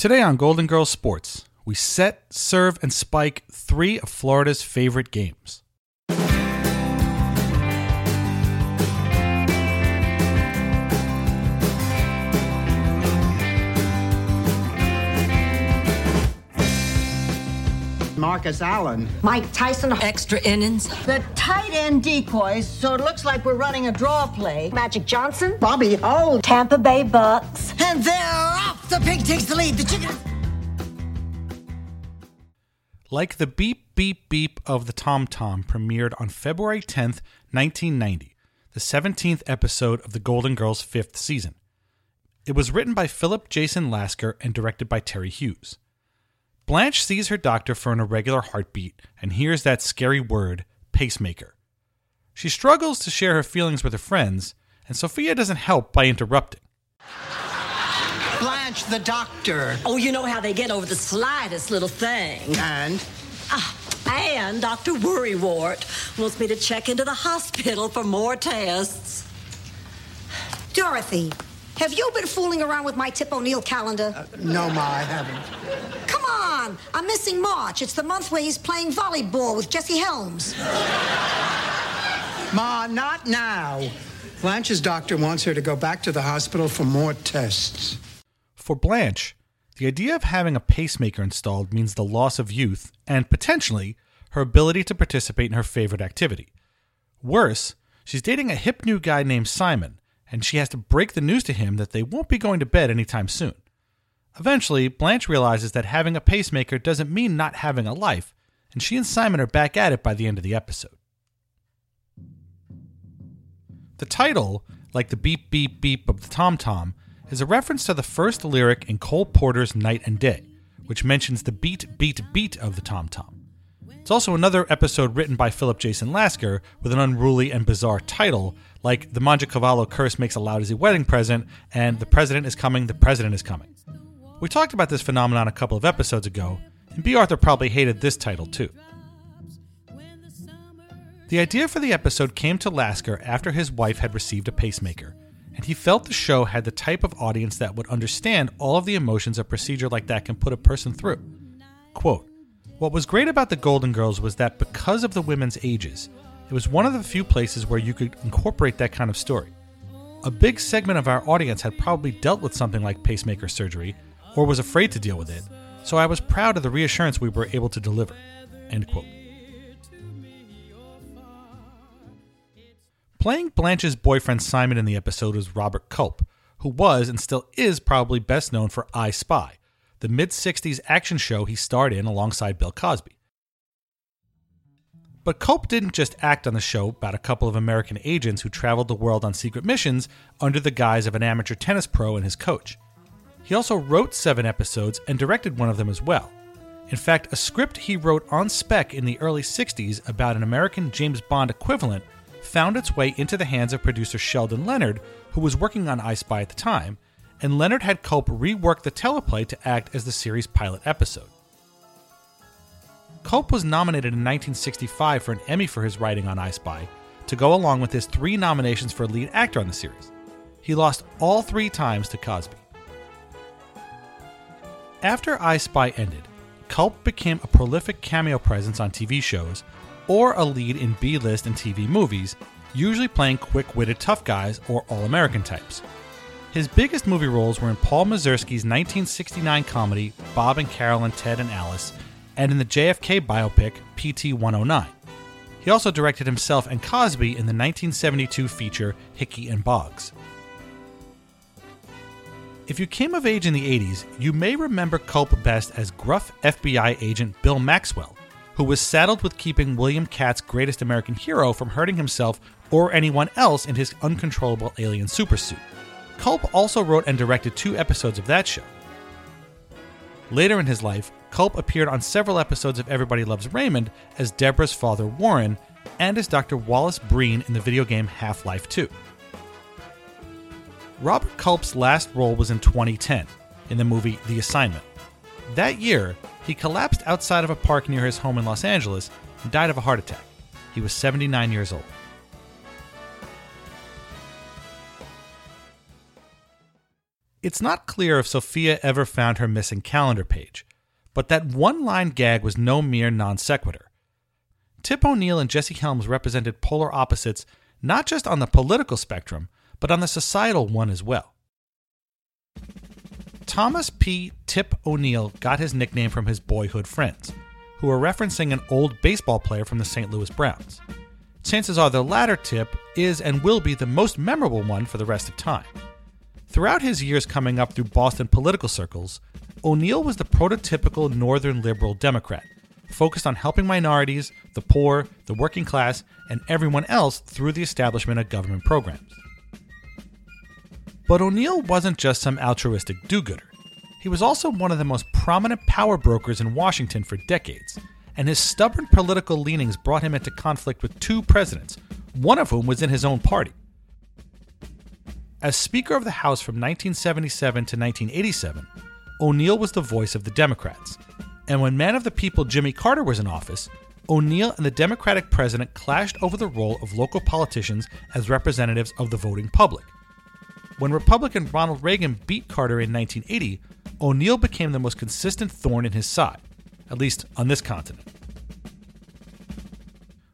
Today on Golden Girls Sports, we set, serve, and spike three of Florida's favorite games. Marcus Allen. Mike Tyson. Extra innings. The tight end decoys, so it looks like we're running a draw play. Magic Johnson. Bobby Holt. Tampa Bay Bucks. And they're off. The pig takes the lead. The chicken. Like the beep beep beep of the Tom Tom premiered on February 10th, 1990, the 17th episode of the Golden Girls' fifth season. It was written by Philip Jayson Lasker and directed by Terry Hughes. Blanche sees her doctor for an irregular heartbeat and hears that scary word, pacemaker. She struggles to share her feelings with her friends, and Sophia doesn't help by interrupting. Blanche, the doctor. Oh, you know how they get over the slightest little thing. And Ah, and Dr. Worrywart wants me to check into the hospital for more tests. Dorothy, have you been fooling around with my Tip O'Neill calendar? no, Ma, I haven't. Come on, I'm missing March. It's the month where he's playing volleyball with Jesse Helms. Ma, not now. Blanche's doctor wants her to go back to the hospital for more tests. For Blanche, the idea of having a pacemaker installed means the loss of youth and potentially her ability to participate in her favorite activity. Worse, she's dating a hip new guy named Simon, and she has to break the news to him that they won't be going to bed anytime soon. Eventually, Blanche realizes that having a pacemaker doesn't mean not having a life, and she and Simon are back at it by the end of the episode. The title, like the beep beep beep of the tom tom, is a reference to the first lyric in Cole Porter's Night and Day, which mentions the beat beat beat of the tom tom. It's also another episode written by Philip Jayson Lasker with an unruly and bizarre title, like The Mangiacavallo Curse Makes a Loud as a Wedding Present and The President is Coming, The President is Coming. We talked about this phenomenon a couple of episodes ago, and Bea Arthur probably hated this title too. The idea for the episode came to Lasker after his wife had received a pacemaker, and he felt the show had the type of audience that would understand all of the emotions a procedure like that can put a person through. Quote, What was great about the Golden Girls was that because of the women's ages, it was one of the few places where you could incorporate that kind of story. A big segment of our audience had probably dealt with something like pacemaker surgery or was afraid to deal with it, so I was proud of the reassurance we were able to deliver. End quote. Playing Blanche's boyfriend Simon in the episode was Robert Culp, who was and still is probably best known for I Spy, the mid 60s action show he starred in alongside Bill Cosby. But Culp didn't just act on the show about a couple of American agents who traveled the world on secret missions under the guise of an amateur tennis pro and his coach. He also wrote seven episodes and directed one of them as well. In fact, a script he wrote on spec in the early 60s about an American James Bond equivalent found its way into the hands of producer Sheldon Leonard, who was working on I Spy at the time, and Leonard had Culp rework the teleplay to act as the series' pilot episode. Culp was nominated in 1965 for an Emmy for his writing on I Spy, to go along with his three nominations for lead actor on the series. He lost all three times to Cosby. After I Spy ended, Culp became a prolific cameo presence on TV shows or a lead in B list and TV movies, usually playing quick witted tough guys or all American types. His biggest movie roles were in Paul Mazursky's 1969 comedy Bob and Carol and Ted and Alice, and in the JFK biopic PT 109. He also directed himself and Cosby in the 1972 feature Hickey and Boggs. If you came of age in the 80s, you may remember Culp best as gruff FBI agent Bill Maxwell, who was saddled with keeping William Katt's greatest American hero from hurting himself or anyone else in his uncontrollable alien supersuit. Culp also wrote and directed two episodes of that show. Later in his life, Culp appeared on several episodes of Everybody Loves Raymond as Deborah's father Warren and as Dr. Wallace Breen in the video game Half Life 2. Robert Culp's last role was in 2010 in the movie The Assignment. That year, he collapsed outside of a park near his home in Los Angeles and died of a heart attack. He was 79 years old. It's not clear if Sophia ever found her missing calendar page, but that one line gag was no mere non sequitur. Tip O'Neill and Jesse Helms represented polar opposites not just on the political spectrum, but on the societal one as well. Thomas P. Tip O'Neill got his nickname from his boyhood friends, who were referencing an old baseball player from the St. Louis Browns. Chances are the latter tip is and will be the most memorable one for the rest of time. Throughout his years coming up through Boston political circles, O'Neill was the prototypical Northern liberal Democrat, focused on helping minorities, the poor, the working class, and everyone else through the establishment of government programs. But O'Neill wasn't just some altruistic do gooder. He was also one of the most prominent power brokers in Washington for decades, and his stubborn political leanings brought him into conflict with two presidents, one of whom was in his own party. As Speaker of the House from 1977 to 1987, O'Neill was the voice of the Democrats. And when man of the people Jimmy Carter was in office, O'Neill and the Democratic president clashed over the role of local politicians as representatives of the voting public. When Republican Ronald Reagan beat Carter in 1980, O'Neill became the most consistent thorn in his side, at least on this continent.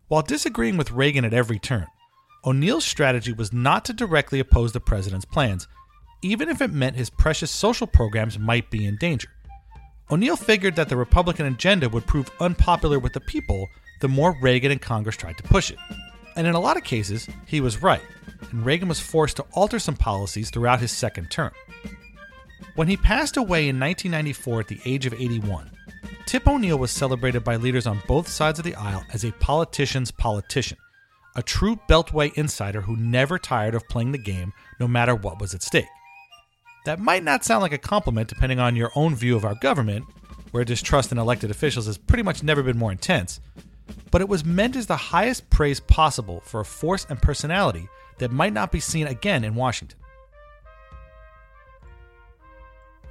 While disagreeing with Reagan at every turn, O'Neill's strategy was not to directly oppose the president's plans, even if it meant his precious social programs might be in danger. O'Neill figured that the Republican agenda would prove unpopular with the people the more Reagan and Congress tried to push it. And in a lot of cases, he was right, and Reagan was forced to alter some policies throughout his second term. When he passed away in 1994 at the age of 81, Tip O'Neill was celebrated by leaders on both sides of the aisle as a politician's politician, a true Beltway insider who never tired of playing the game no matter what was at stake. That might not sound like a compliment depending on your own view of our government, where distrust in elected officials has pretty much never been more intense, but it was meant as the highest praise possible for a force and personality that might not be seen again in Washington.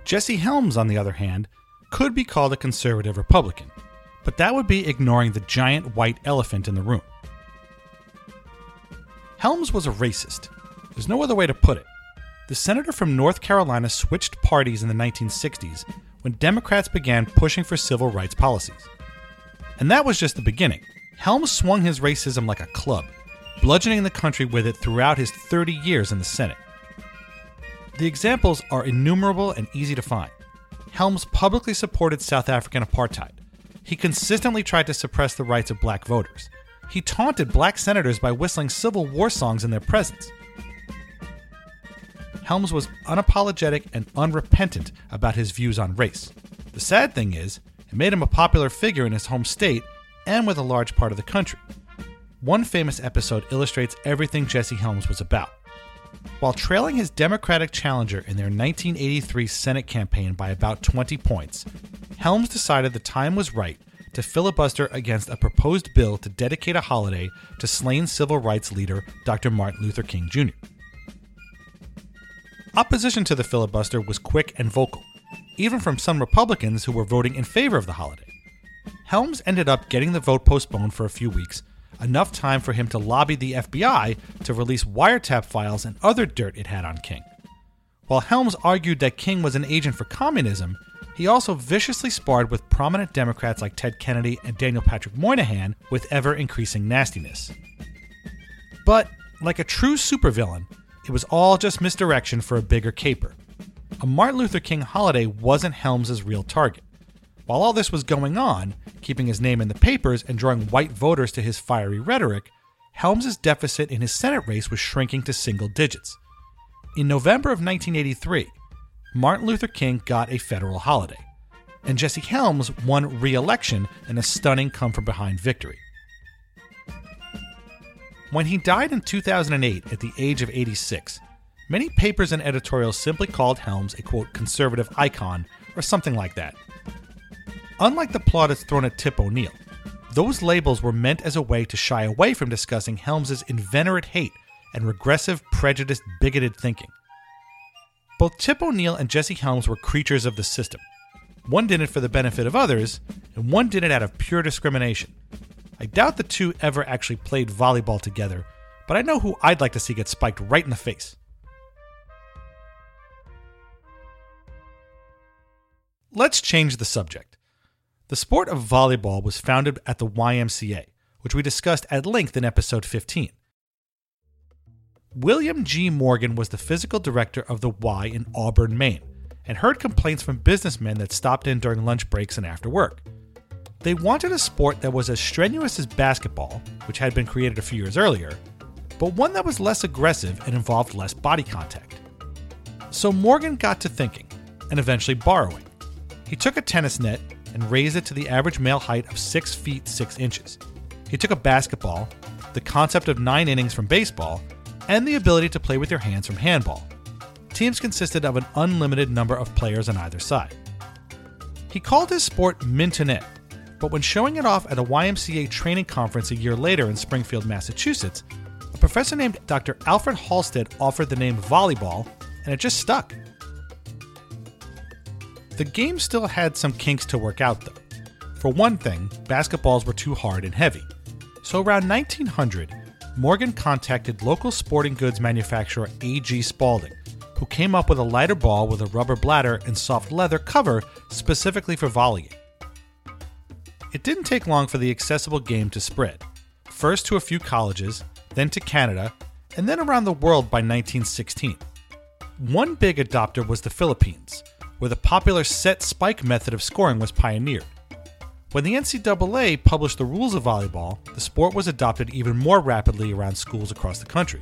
Jesse Helms, on the other hand, could be called a conservative Republican, but that would be ignoring the giant white elephant in the room. Helms was a racist. There's no other way to put it. The senator from North Carolina switched parties in the 1960s when Democrats began pushing for civil rights policies. And that was just the beginning. Helms swung his racism like a club, bludgeoning the country with it throughout his 30 years in the Senate. The examples are innumerable and easy to find. Helms publicly supported South African apartheid. He consistently tried to suppress the rights of black voters. He taunted black senators by whistling Civil War songs in their presence. Helms was unapologetic and unrepentant about his views on race. The sad thing is, it made him a popular figure in his home state and with a large part of the country. One famous episode illustrates everything Jesse Helms was about. While trailing his Democratic challenger in their 1983 Senate campaign by about 20 points, Helms decided the time was right to filibuster against a proposed bill to dedicate a holiday to slain civil rights leader Dr. Martin Luther King Jr. Opposition to the filibuster was quick and vocal, even from some Republicans who were voting in favor of the holiday. Helms ended up getting the vote postponed for a few weeks, enough time for him to lobby the FBI to release wiretap files and other dirt it had on King. While Helms argued that King was an agent for communism, he also viciously sparred with prominent Democrats like Ted Kennedy and Daniel Patrick Moynihan with ever increasing nastiness. But, like a true supervillain, it was all just misdirection for a bigger caper. A Martin Luther King holiday wasn't Helms's real target. While all this was going on, keeping his name in the papers and drawing white voters to his fiery rhetoric, Helms's deficit in his Senate race was shrinking to single digits. In November of 1983, Martin Luther King got a federal holiday, and Jesse Helms won re election in a stunning come from behind victory. When he died in 2008 at the age of 86, many papers and editorials simply called Helms a quote conservative icon or something like that. Unlike the plaudits thrown at Tip O'Neill, those labels were meant as a way to shy away from discussing Helms's inveterate hate and regressive, prejudiced, bigoted thinking. Both Tip O'Neill and Jesse Helms were creatures of the system. One did it for the benefit of others, and one did it out of pure discrimination. I doubt the two ever actually played volleyball together, but I know who I'd like to see get spiked right in the face. let's change the subject. The sport of volleyball was founded at the YMCA, which we discussed at length in episode 15. William G. Morgan was the physical director of the Y in Auburn, Maine, and heard complaints from businessmen that stopped in during lunch breaks and after work. They wanted a sport that was as strenuous as basketball, which had been created a few years earlier, but one that was less aggressive and involved less body contact. So Morgan got to thinking, and eventually borrowing. He took a tennis net and raised it to the average male height of 6 feet 6 inches. He took a basketball, the concept of nine innings from baseball, and the ability to play with your hands from handball. Teams consisted of an unlimited number of players on either side. He called his sport Mintonette, but when showing it off at a YMCA training conference a year later in Springfield, Massachusetts, a professor named Dr. Alfred Halstead offered the name volleyball, and it just stuck. The game still had some kinks to work out, though. For one thing, basketballs were too hard and heavy. So around 1900, Morgan contacted local sporting goods manufacturer A.G. Spalding, who came up with a lighter ball with a rubber bladder and soft leather cover specifically for volleying. It didn't take long for the accessible game to spread, first to a few colleges, then to Canada, and then around the world by 1916. One big adopter was the Philippines, where the popular set spike method of scoring was pioneered. When the NCAA published the rules of volleyball, the sport was adopted even more rapidly around schools across the country.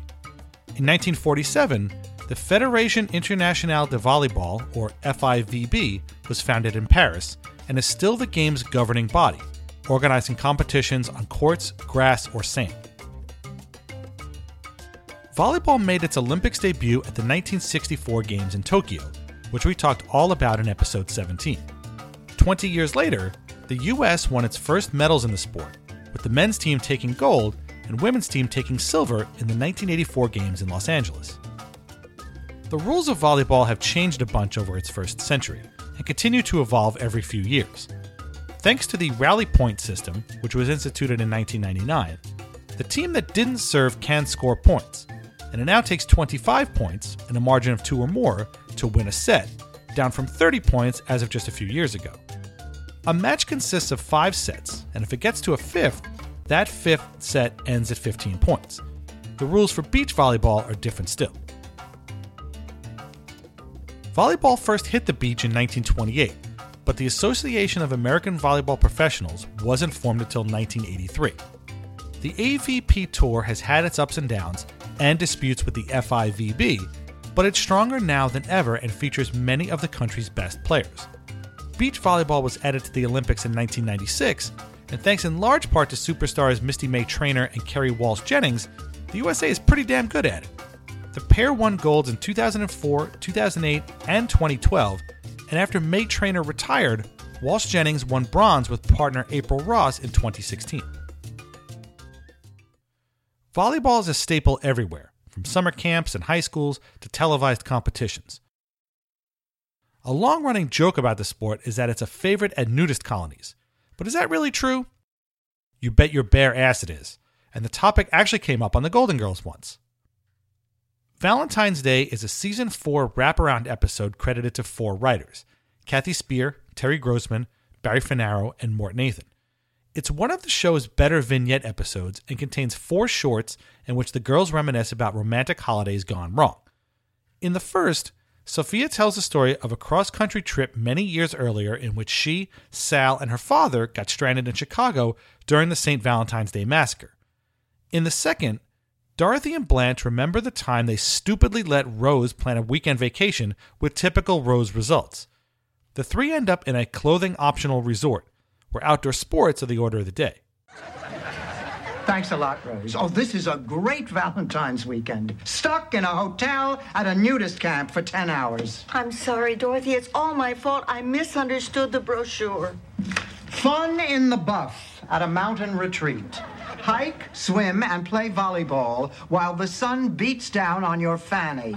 In 1947, the Fédération Internationale de Volleyball, or FIVB, was founded in Paris and is still the game's governing body, organizing competitions on courts, grass, or sand. Volleyball made its Olympics debut at the 1964 Games in Tokyo, which we talked all about in episode 17. 20 years later, the US won its first medals in the sport, with the men's team taking gold and women's team taking silver in the 1984 Games in Los Angeles. The rules of volleyball have changed a bunch over its first century and continue to evolve every few years. Thanks to the rally point system, which was instituted in 1999, the team that didn't serve can score points, and it now takes 25 points and a margin of two or more to win a set, down from 30 points as of just a few years ago. A match consists of five sets, and if it gets to a fifth, that fifth set ends at 15 points. The rules for beach volleyball are different still. Volleyball first hit the beach in 1928, but the Association of American Volleyball Professionals wasn't formed until 1983. The AVP Tour has had its ups and downs and disputes with the FIVB, but it's stronger now than ever and features many of the country's best players. Beach volleyball was added to the Olympics in 1996, and thanks in large part to superstars Misty May Treanor and Kerri Walsh Jennings, the USA is pretty damn good at it. The pair won golds in 2004, 2008, and 2012, and after May Treanor retired, Walsh Jennings won bronze with partner April Ross in 2016. Volleyball is a staple everywhere, from summer camps and high schools to televised competitions. A long running joke about the sport is that it's a favorite at nudist colonies. But is that really true? You bet your bare ass it is. And the topic actually came up on the Golden Girls once. Valentine's Day is a season 4 wraparound episode credited to four writers Kathy Speer, Terry Grossman, Barry Fanaro, and Mort Nathan. It's one of the show's better vignette episodes and contains four shorts in which the girls reminisce about romantic holidays gone wrong. In the first, Sophia tells the story of a cross country trip many years earlier in which she, Sal, and her father got stranded in Chicago during the St. Valentine's Day Massacre. In the second, Dorothy and Blanche remember the time they stupidly let Rose plan a weekend vacation with typical Rose results. The three end up in a clothing optional resort, where outdoor sports are the order of the day. Thanks a lot, Rose. Oh, this is a great Valentine's weekend. Stuck in a hotel at a nudist camp for 10 hours. I'm sorry, Dorothy. It's all my fault. I misunderstood the brochure. Fun in the buff at a mountain retreat. Hike, swim, and play volleyball while the sun beats down on your fanny.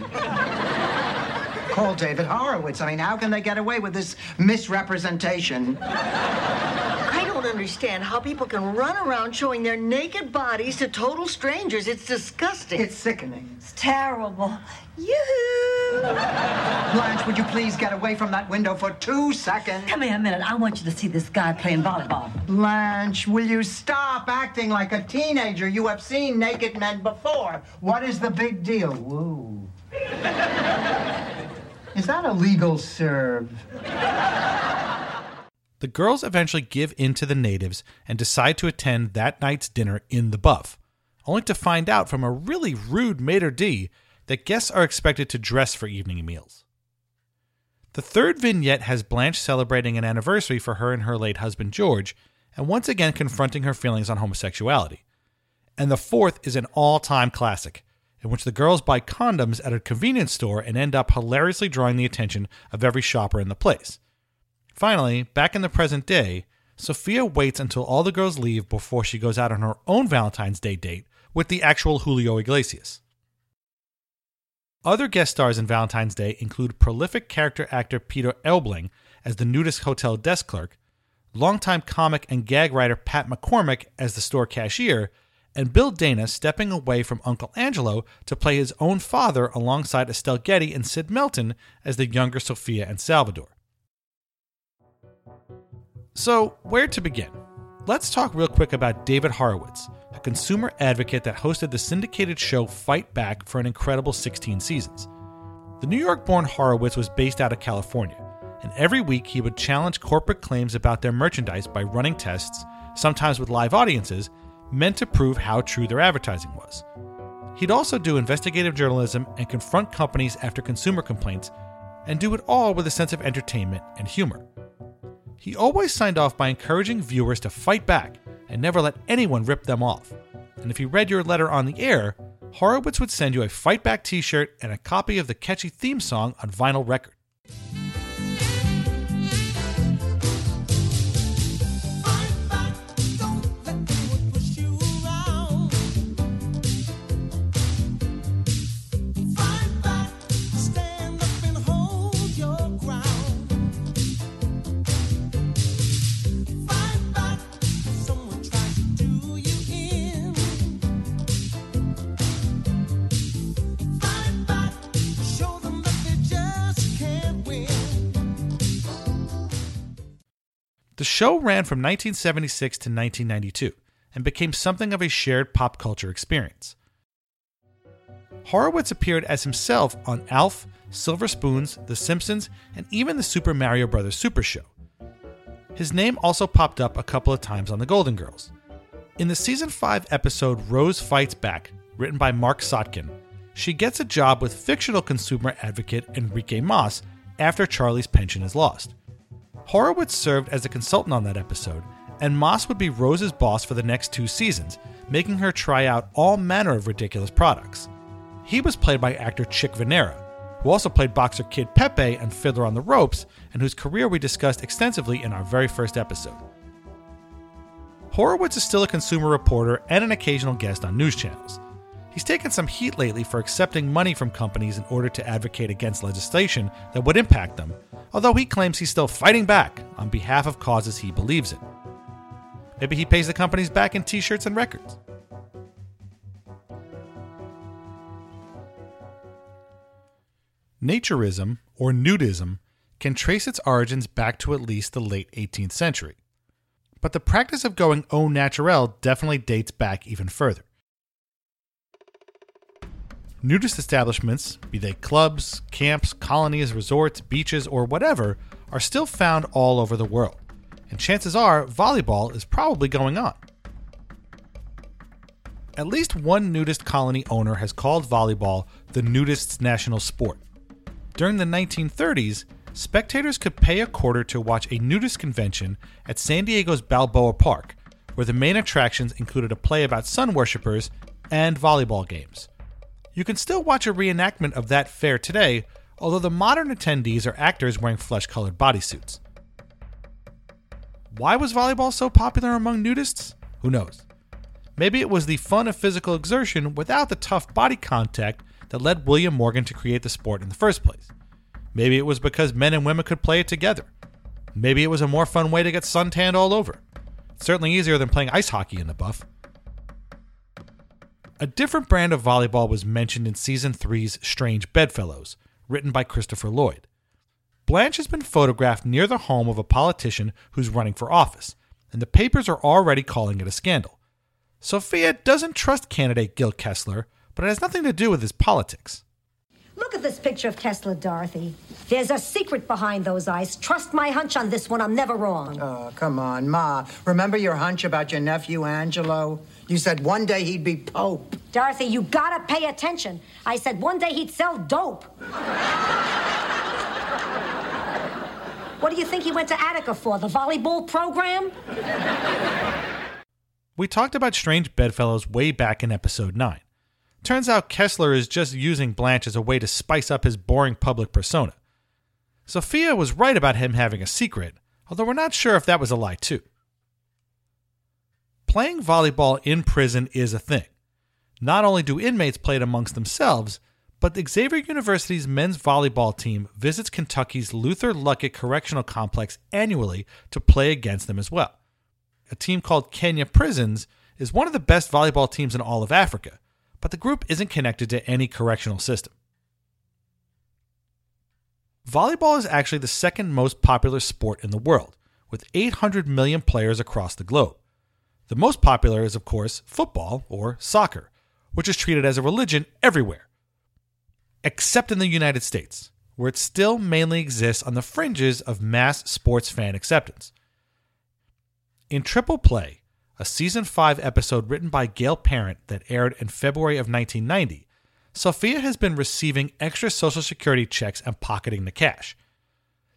Call David Horowitz. I mean, how can they get away with this misrepresentation? I don't understand how people can run around showing their naked bodies to total strangers. It's disgusting. It's sickening. It's terrible. Yoo-hoo! Blanche, would you please get away from that window for two seconds? Come here a minute. I want you to see this guy playing volleyball. Blanche, will you stop acting like a teenager? You have seen naked men before. What is the big deal? Woo. Is that a legal serve? The girls eventually give in to the natives and decide to attend that night's dinner in the buff, only to find out from a really rude maitre d' that guests are expected to dress for evening meals. The third vignette has Blanche celebrating an anniversary for her and her late husband George, and once again confronting her feelings on homosexuality. And the fourth is an all time classic, in which the girls buy condoms at a convenience store and end up hilariously drawing the attention of every shopper in the place. Finally, back in the present day, Sophia waits until all the girls leave before she goes out on her own Valentine's Day date with the actual Julio Iglesias. Other guest stars in Valentine's Day include prolific character actor Peter Elbling as the nudist hotel desk clerk, longtime comic and gag writer Pat McCormick as the store cashier, and Bill Dana stepping away from Uncle Angelo to play his own father alongside Estelle Getty and Sid Melton as the younger Sophia and Salvador. So, where to begin? Let's talk real quick about David Horowitz, a consumer advocate that hosted the syndicated show Fight Back for an incredible 16 seasons. The New York born Horowitz was based out of California, and every week he would challenge corporate claims about their merchandise by running tests, sometimes with live audiences, meant to prove how true their advertising was. He'd also do investigative journalism and confront companies after consumer complaints, and do it all with a sense of entertainment and humor. He always signed off by encouraging viewers to fight back and never let anyone rip them off. And if he read your letter on the air, Horowitz would send you a fight back t shirt and a copy of the catchy theme song on vinyl record. The show ran from 1976 to 1992 and became something of a shared pop culture experience. Horowitz appeared as himself on Alf, Silver Spoons, The Simpsons, and even the Super Mario Bros. Super Show. His name also popped up a couple of times on The Golden Girls. In the season 5 episode Rose Fights Back, written by Mark Sotkin, she gets a job with fictional consumer advocate Enrique Mas after Charlie's pension is lost. Horowitz served as a consultant on that episode, and Mas would be Rose's boss for the next two seasons, making her try out all manner of ridiculous products. He was played by actor Chick Vennera, who also played boxer Kid Pepe and Fiddler on the Ropes, and whose career we discussed extensively in our very first episode. Horowitz is still a consumer reporter and an occasional guest on news channels. He's taken some heat lately for accepting money from companies in order to advocate against legislation that would impact them, although he claims he's still fighting back on behalf of causes he believes in. Maybe he pays the companies back in t shirts and records. Naturism, or nudism, can trace its origins back to at least the late 18th century. But the practice of going au naturel definitely dates back even further. Nudist establishments, be they clubs, camps, colonies, resorts, beaches, or whatever, are still found all over the world. And chances are volleyball is probably going on. At least one nudist colony owner has called volleyball the nudist's national sport. During the 1930s, spectators could pay a quarter to watch a nudist convention at San Diego's Balboa Park, where the main attractions included a play about sun worshippers and volleyball games. You can still watch a reenactment of that fair today, although the modern attendees are actors wearing flesh colored bodysuits. Why was volleyball so popular among nudists? Who knows? Maybe it was the fun of physical exertion without the tough body contact that led William Morgan to create the sport in the first place. Maybe it was because men and women could play it together. Maybe it was a more fun way to get suntanned all over. It's certainly easier than playing ice hockey in the buff. A different brand of volleyball was mentioned in season three's Strange Bedfellows, written by Christopher Lloyd. Blanche has been photographed near the home of a politician who's running for office, and the papers are already calling it a scandal. Sophia doesn't trust candidate Gil Kessler, but it has nothing to do with his politics. Look at this picture of Kessler, Dorothy. There's a secret behind those eyes. Trust my hunch on this one. I'm never wrong. Oh, come on, Ma. Remember your hunch about your nephew Angelo? You said one day he'd be Pope. Dorothy, you gotta pay attention. I said one day he'd sell dope. what do you think he went to Attica for? The volleyball program? We talked about strange bedfellows way back in episode 9. Turns out Kessler is just using Blanche as a way to spice up his boring public persona. Sophia was right about him having a secret, although we're not sure if that was a lie too. Playing volleyball in prison is a thing. Not only do inmates play it amongst themselves, but Xavier University's men's volleyball team visits Kentucky's Luther Luckett Correctional Complex annually to play against them as well. A team called Kenya Prisons is one of the best volleyball teams in all of Africa, but the group isn't connected to any correctional system. Volleyball is actually the second most popular sport in the world, with 800 million players across the globe. The most popular is, of course, football or soccer, which is treated as a religion everywhere, except in the United States, where it still mainly exists on the fringes of mass sports fan acceptance. In triple play, a season 5 episode written by Gail Parent that aired in February of 1990, Sophia has been receiving extra Social Security checks and pocketing the cash.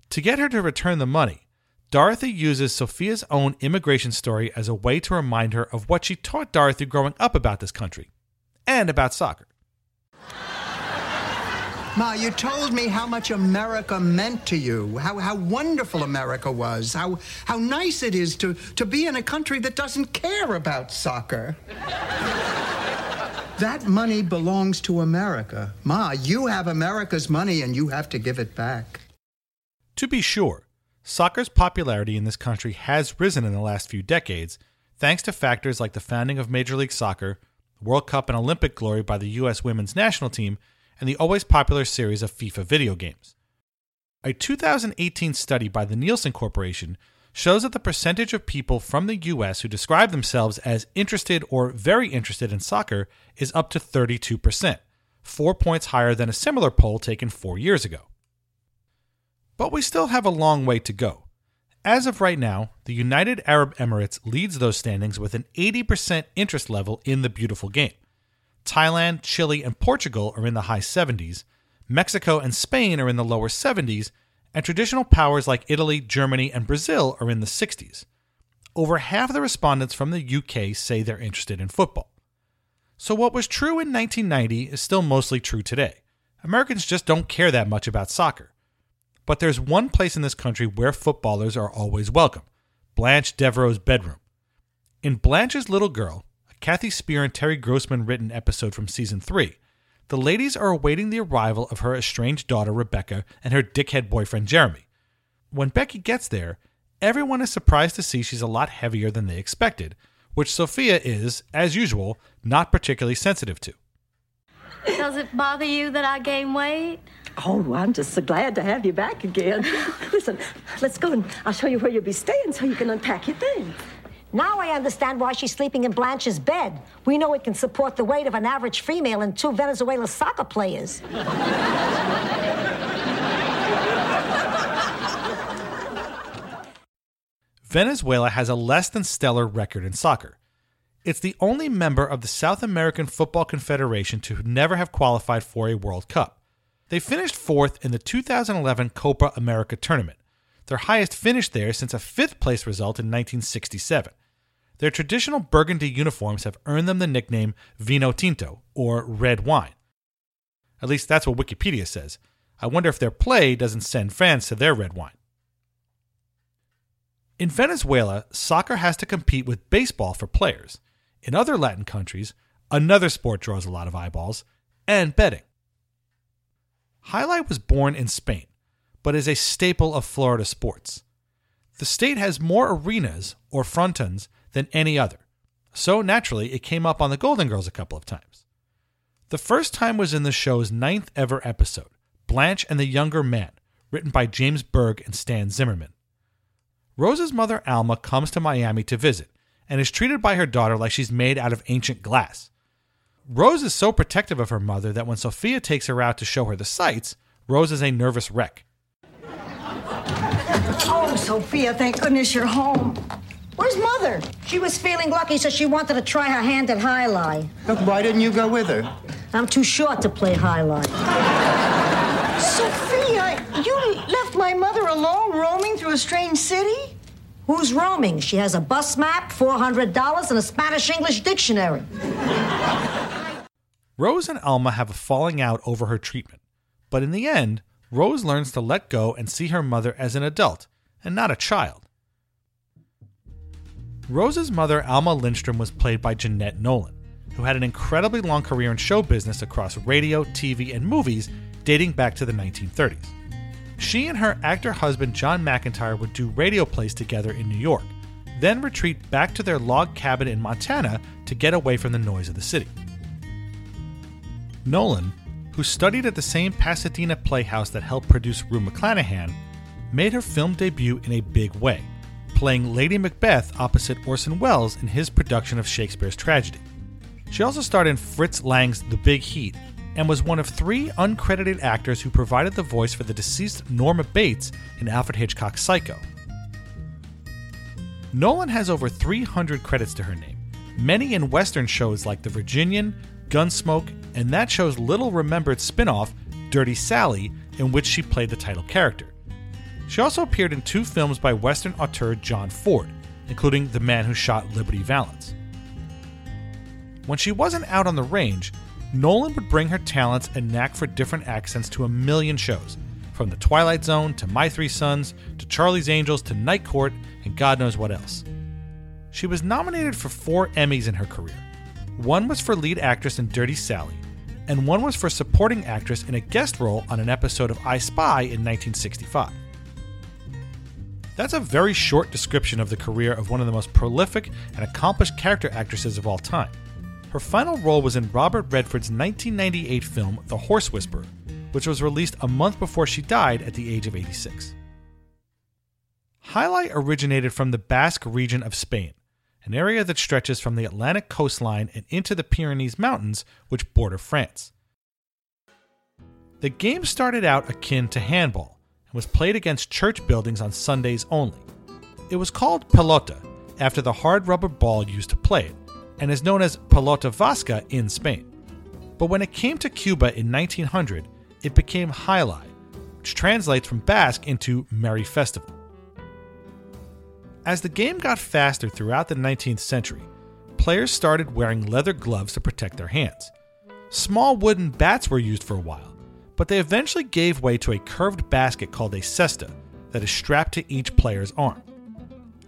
To get her to return the money, Dorothy uses Sophia's own immigration story as a way to remind her of what she taught Dorothy growing up about this country and about soccer. Ma, you told me how much America meant to you, how, how wonderful America was, how, how nice it is to, to be in a country that doesn't care about soccer. that money belongs to America. Ma, you have America's money and you have to give it back. To be sure, soccer's popularity in this country has risen in the last few decades thanks to factors like the founding of Major League Soccer, World Cup and Olympic glory by the U.S. women's national team, and the always popular series of FIFA video games. A 2018 study by the Nielsen Corporation shows that the percentage of people from the US who describe themselves as interested or very interested in soccer is up to 32%, four points higher than a similar poll taken four years ago. But we still have a long way to go. As of right now, the United Arab Emirates leads those standings with an 80% interest level in the beautiful game. Thailand, Chile, and Portugal are in the high 70s, Mexico and Spain are in the lower 70s, and traditional powers like Italy, Germany, and Brazil are in the 60s. Over half the respondents from the UK say they're interested in football. So, what was true in 1990 is still mostly true today. Americans just don't care that much about soccer. But there's one place in this country where footballers are always welcome Blanche Devereaux's bedroom. In Blanche's Little Girl, a Kathy Speer and Terry Grossman written episode from season 3. The ladies are awaiting the arrival of her estranged daughter Rebecca and her dickhead boyfriend Jeremy. When Becky gets there, everyone is surprised to see she's a lot heavier than they expected, which Sophia is, as usual, not particularly sensitive to. Does it bother you that I gain weight? Oh, I'm just so glad to have you back again. Listen, let's go and I'll show you where you'll be staying so you can unpack your things. Now I understand why she's sleeping in Blanche's bed. We know it can support the weight of an average female and two Venezuela soccer players. Venezuela has a less than stellar record in soccer. It's the only member of the South American Football Confederation to never have qualified for a World Cup. They finished fourth in the 2011 Copa America tournament, their highest finish there since a fifth place result in 1967. Their traditional burgundy uniforms have earned them the nickname Vino Tinto, or red wine. At least that's what Wikipedia says. I wonder if their play doesn't send fans to their red wine. In Venezuela, soccer has to compete with baseball for players. In other Latin countries, another sport draws a lot of eyeballs, and betting. Jai alai was born in Spain, but is a staple of Florida sports. The state has more arenas, or frontons, than any other, so naturally it came up on the Golden Girls a couple of times. The first time was in the show's ninth ever episode, Blanche and the Younger Man, written by James Berg and Stan Zimmerman. Rose's mother, Alma, comes to Miami to visit and is treated by her daughter like she's made out of ancient glass. Rose is so protective of her mother that when Sophia takes her out to show her the sights, Rose is a nervous wreck. Oh, Sophia, thank goodness you're home. Where's Mother? She was feeling lucky, so she wanted to try her hand at jai alai. Look, why didn't you go with her? I'm too short to play jai alai. Sophia, you left my mother alone roaming through a strange city? Who's roaming? She has a bus map, $400, and a Spanish English dictionary. Rose and Alma have a falling out over her treatment, but in the end, Rose learns to let go and see her mother as an adult and not a child. Rose's mother, Alma Lindstrom, was played by Jeanette Nolan, who had an incredibly long career in show business across radio, TV, and movies dating back to the 1930s. She and her actor husband, John McIntire, would do radio plays together in New York, then retreat back to their log cabin in Montana to get away from the noise of the city. Nolan, who studied at the same Pasadena playhouse that helped produce Rue McClanahan, made her film debut in a big way, playing Lady Macbeth opposite Orson Welles in his production of Shakespeare's tragedy. She also starred in Fritz Lang's The Big Heat and was one of three uncredited actors who provided the voice for the deceased Norma Bates in Alfred Hitchcock's Psycho. Nolan has over 300 credits to her name, many in Western shows like The Virginian, Gunsmoke, and that show's little remembered spin off, Dirty Sally, in which she played the title character. She also appeared in two films by Western auteur John Ford, including The Man Who Shot Liberty Valance. When she wasn't out on the range, Nolan would bring her talents and knack for different accents to a million shows, from The Twilight Zone to My Three Sons to Charlie's Angels to Night Court and God knows what else. She was nominated for four Emmys in her career. One was for lead actress in Dirty Sally, and one was for supporting actress in a guest role on an episode of I Spy in 1965. That's a very short description of the career of one of the most prolific and accomplished character actresses of all time. Her final role was in Robert Redford's 1998 film The Horse Whisperer, which was released a month before she died at the age of 86. Jai Alai originated from the Basque region of Spain, an area that stretches from the Atlantic coastline and into the Pyrenees Mountains, which border France. The game started out akin to handball and was played against church buildings on Sundays only. It was called pelota after the hard rubber ball used to play it, and is known as pelota vasca in Spain. But when it came to Cuba in 1900, it became Alai, which translates from Basque into Merry Festival. As the game got faster throughout the 19th century, players started wearing leather gloves to protect their hands. Small wooden bats were used for a while, but they eventually gave way to a curved basket called a cesta that is strapped to each player's arm.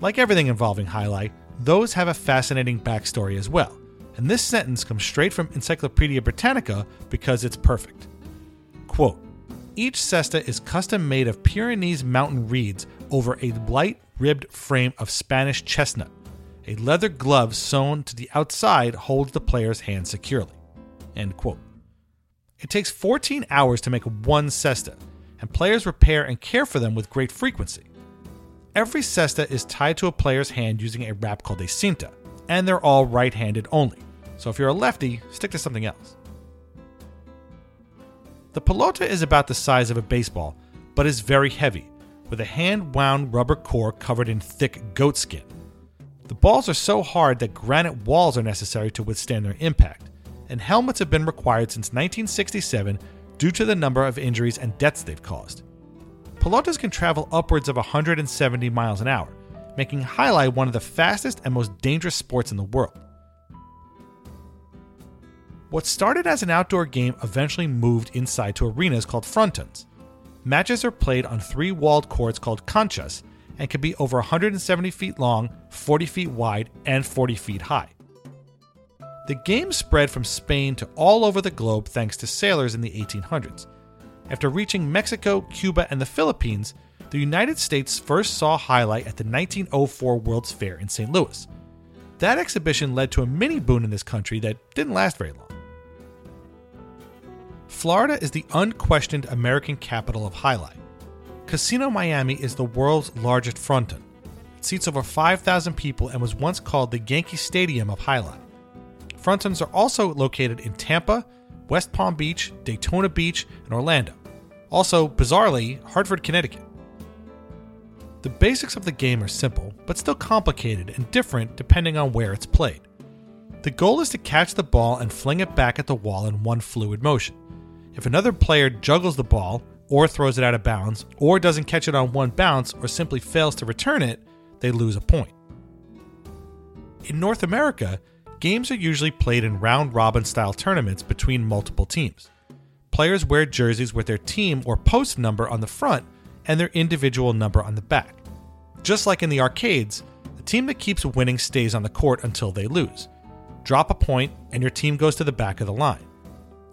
Like everything involving jai alai, those have a fascinating backstory as well, and this sentence comes straight from Encyclopedia Britannica because it's perfect. Quote Each cesta is custom made of Pyrenees mountain reeds over a light ribbed frame of Spanish chestnut. A leather glove sewn to the outside holds the player's hand securely. End quote. It takes 14 hours to make one cesta, and players repair and care for them with great frequency. Every cesta is tied to a player's hand using a wrap called a cinta, and they're all right handed only. So if you're a lefty, stick to something else. The pelota is about the size of a baseball, but is very heavy, with a hand wound rubber core covered in thick goat skin. The balls are so hard that granite walls are necessary to withstand their impact, and helmets have been required since 1967 due to the number of injuries and deaths they've caused. Pelotas can travel upwards of 170 miles an hour, making Alai one of the fastest and most dangerous sports in the world. What started as an outdoor game eventually moved inside to arenas called frontons. Matches are played on three walled courts called canchas and can be over 170 feet long, 40 feet wide, and 40 feet high. The game spread from Spain to all over the globe thanks to sailors in the 1800s. After reaching Mexico, Cuba, and the Philippines, the United States first saw jai alai at the 1904 World's Fair in St. Louis. That exhibition led to a mini boom in this country that didn't last very long. Florida is the unquestioned American capital of jai alai. Casino Miami is the world's largest fronton. It seats over 5,000 people and was once called the Yankee Stadium of jai alai. Frontons are also located in Tampa, West Palm Beach, Daytona Beach, and Orlando. Also, bizarrely, Hartford, Connecticut. The basics of the game are simple, but still complicated and different depending on where it's played. The goal is to catch the ball and fling it back at the wall in one fluid motion. If another player juggles the ball, or throws it out of bounds, or doesn't catch it on one bounce, or simply fails to return it, they lose a point. In North America, games are usually played in round robin style tournaments between multiple teams. Players wear jerseys with their team or post number on the front and their individual number on the back. Just like in the arcades, the team that keeps winning stays on the court until they lose. Drop a point, and your team goes to the back of the line.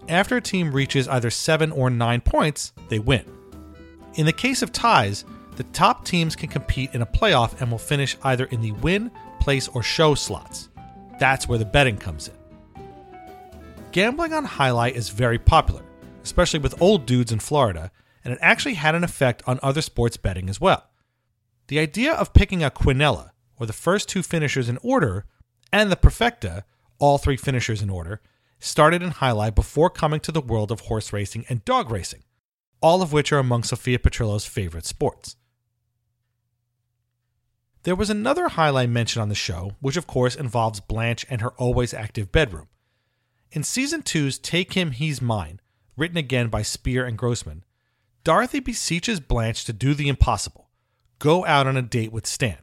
After a team reaches either 7 or 9 points, they win. In the case of ties, the top teams can compete in a playoff and will finish either in the win, place, or show slots. That's where the betting comes in. Gambling on jai alai is very popular, especially with old dudes in Florida, and it actually had an effect on other sports betting as well. The idea of picking a quinella, or the first two finishers in order, and the perfecta, all three finishers in order, started in jai alai before coming to the world of horse racing and dog racing, all of which are among Sophia Petrillo's favorite sports. There was another jai alai mentioned on the show, which of course involves Blanche and her always active bedroom. In season two's Take Him, He's Mine, written again by Speer and Grossman, Dorothy beseeches Blanche to do the impossible go out on a date with Stan.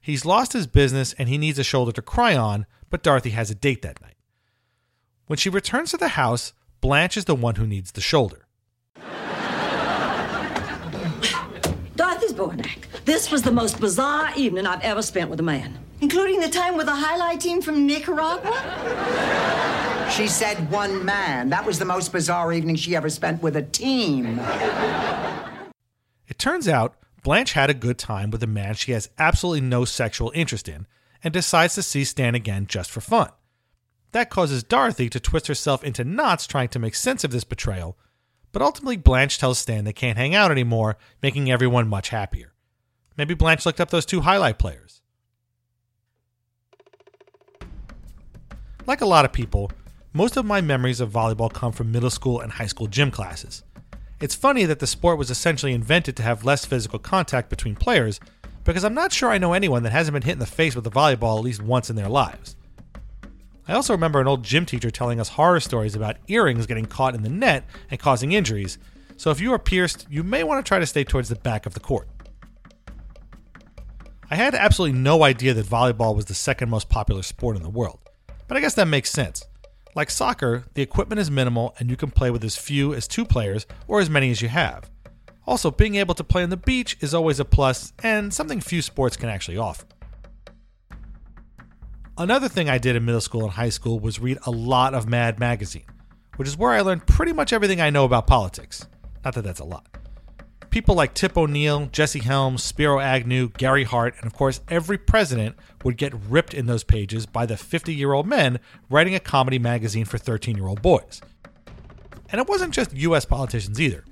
He's lost his business and he needs a shoulder to cry on, but Dorothy has a date that night. When she returns to the house, Blanche is the one who needs the shoulder. Dorothy's Bornak. This was the most bizarre evening I've ever spent with a man. Including the time with the jai alai team from Nicaragua? She said one man. That was the most bizarre evening she ever spent with a team. It turns out Blanche had a good time with a man she has absolutely no sexual interest in and decides to see Stan again just for fun. That causes Dorothy to twist herself into knots trying to make sense of this betrayal, but ultimately Blanche tells Stan they can't hang out anymore, making everyone much happier. Maybe Blanche looked up those two jai alai players. Like a lot of people, most of my memories of volleyball come from middle school and high school gym classes. It's funny that the sport was essentially invented to have less physical contact between players, because I'm not sure I know anyone that hasn't been hit in the face with a volleyball at least once in their lives. I also remember an old gym teacher telling us horror stories about earrings getting caught in the net and causing injuries, so if you are pierced, you may want to try to stay towards the back of the court. I had absolutely no idea that volleyball was the second most popular sport in the world, but I guess that makes sense. Like soccer, the equipment is minimal and you can play with as few as two players or as many as you have. Also, being able to play on the beach is always a plus and something few sports can actually offer. Another thing I did in middle school and high school was read a lot of Mad Magazine, which is where I learned pretty much everything I know about politics. Not that that's a lot. People like Tip O'Neill, Jesse Helms, Spiro Agnew, Gary Hart, and of course every president would get ripped in those pages by the 50 year old men writing a comedy magazine for 13 year old boys. And it wasn't just US politicians either.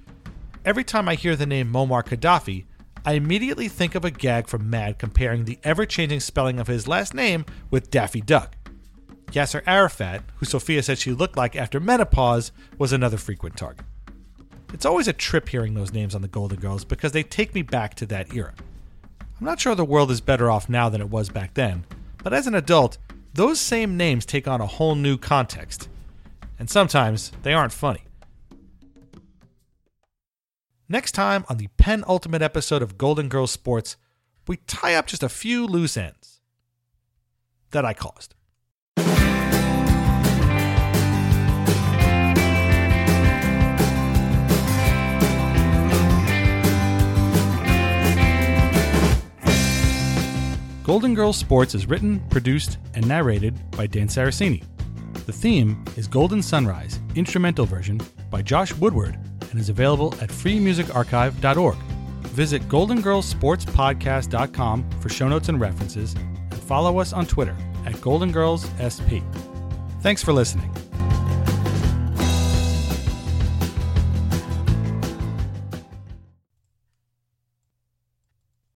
Every time I hear the name Muammar Gaddafi, I immediately think of a gag from Mad comparing the ever changing spelling of his last name with Daffy Duck. Yasser Arafat, who Sophia said she looked like after menopause, was another frequent target. It's always a trip hearing those names on the Golden Girls because they take me back to that era. I'm not sure the world is better off now than it was back then, but as an adult, those same names take on a whole new context. And sometimes they aren't funny. Next time on the penultimate episode of Golden Girls Sports, we tie up just a few loose ends that I caused. Golden Girls Sports is written, produced, and narrated by Dan Saraceni. The theme is Golden Sunrise, instrumental version by Josh Woodward, and is available at freemusicarchive.org. Visit goldengirlsportspodcast.com for show notes and references, and follow us on Twitter at Golden Girls SP. Thanks for listening.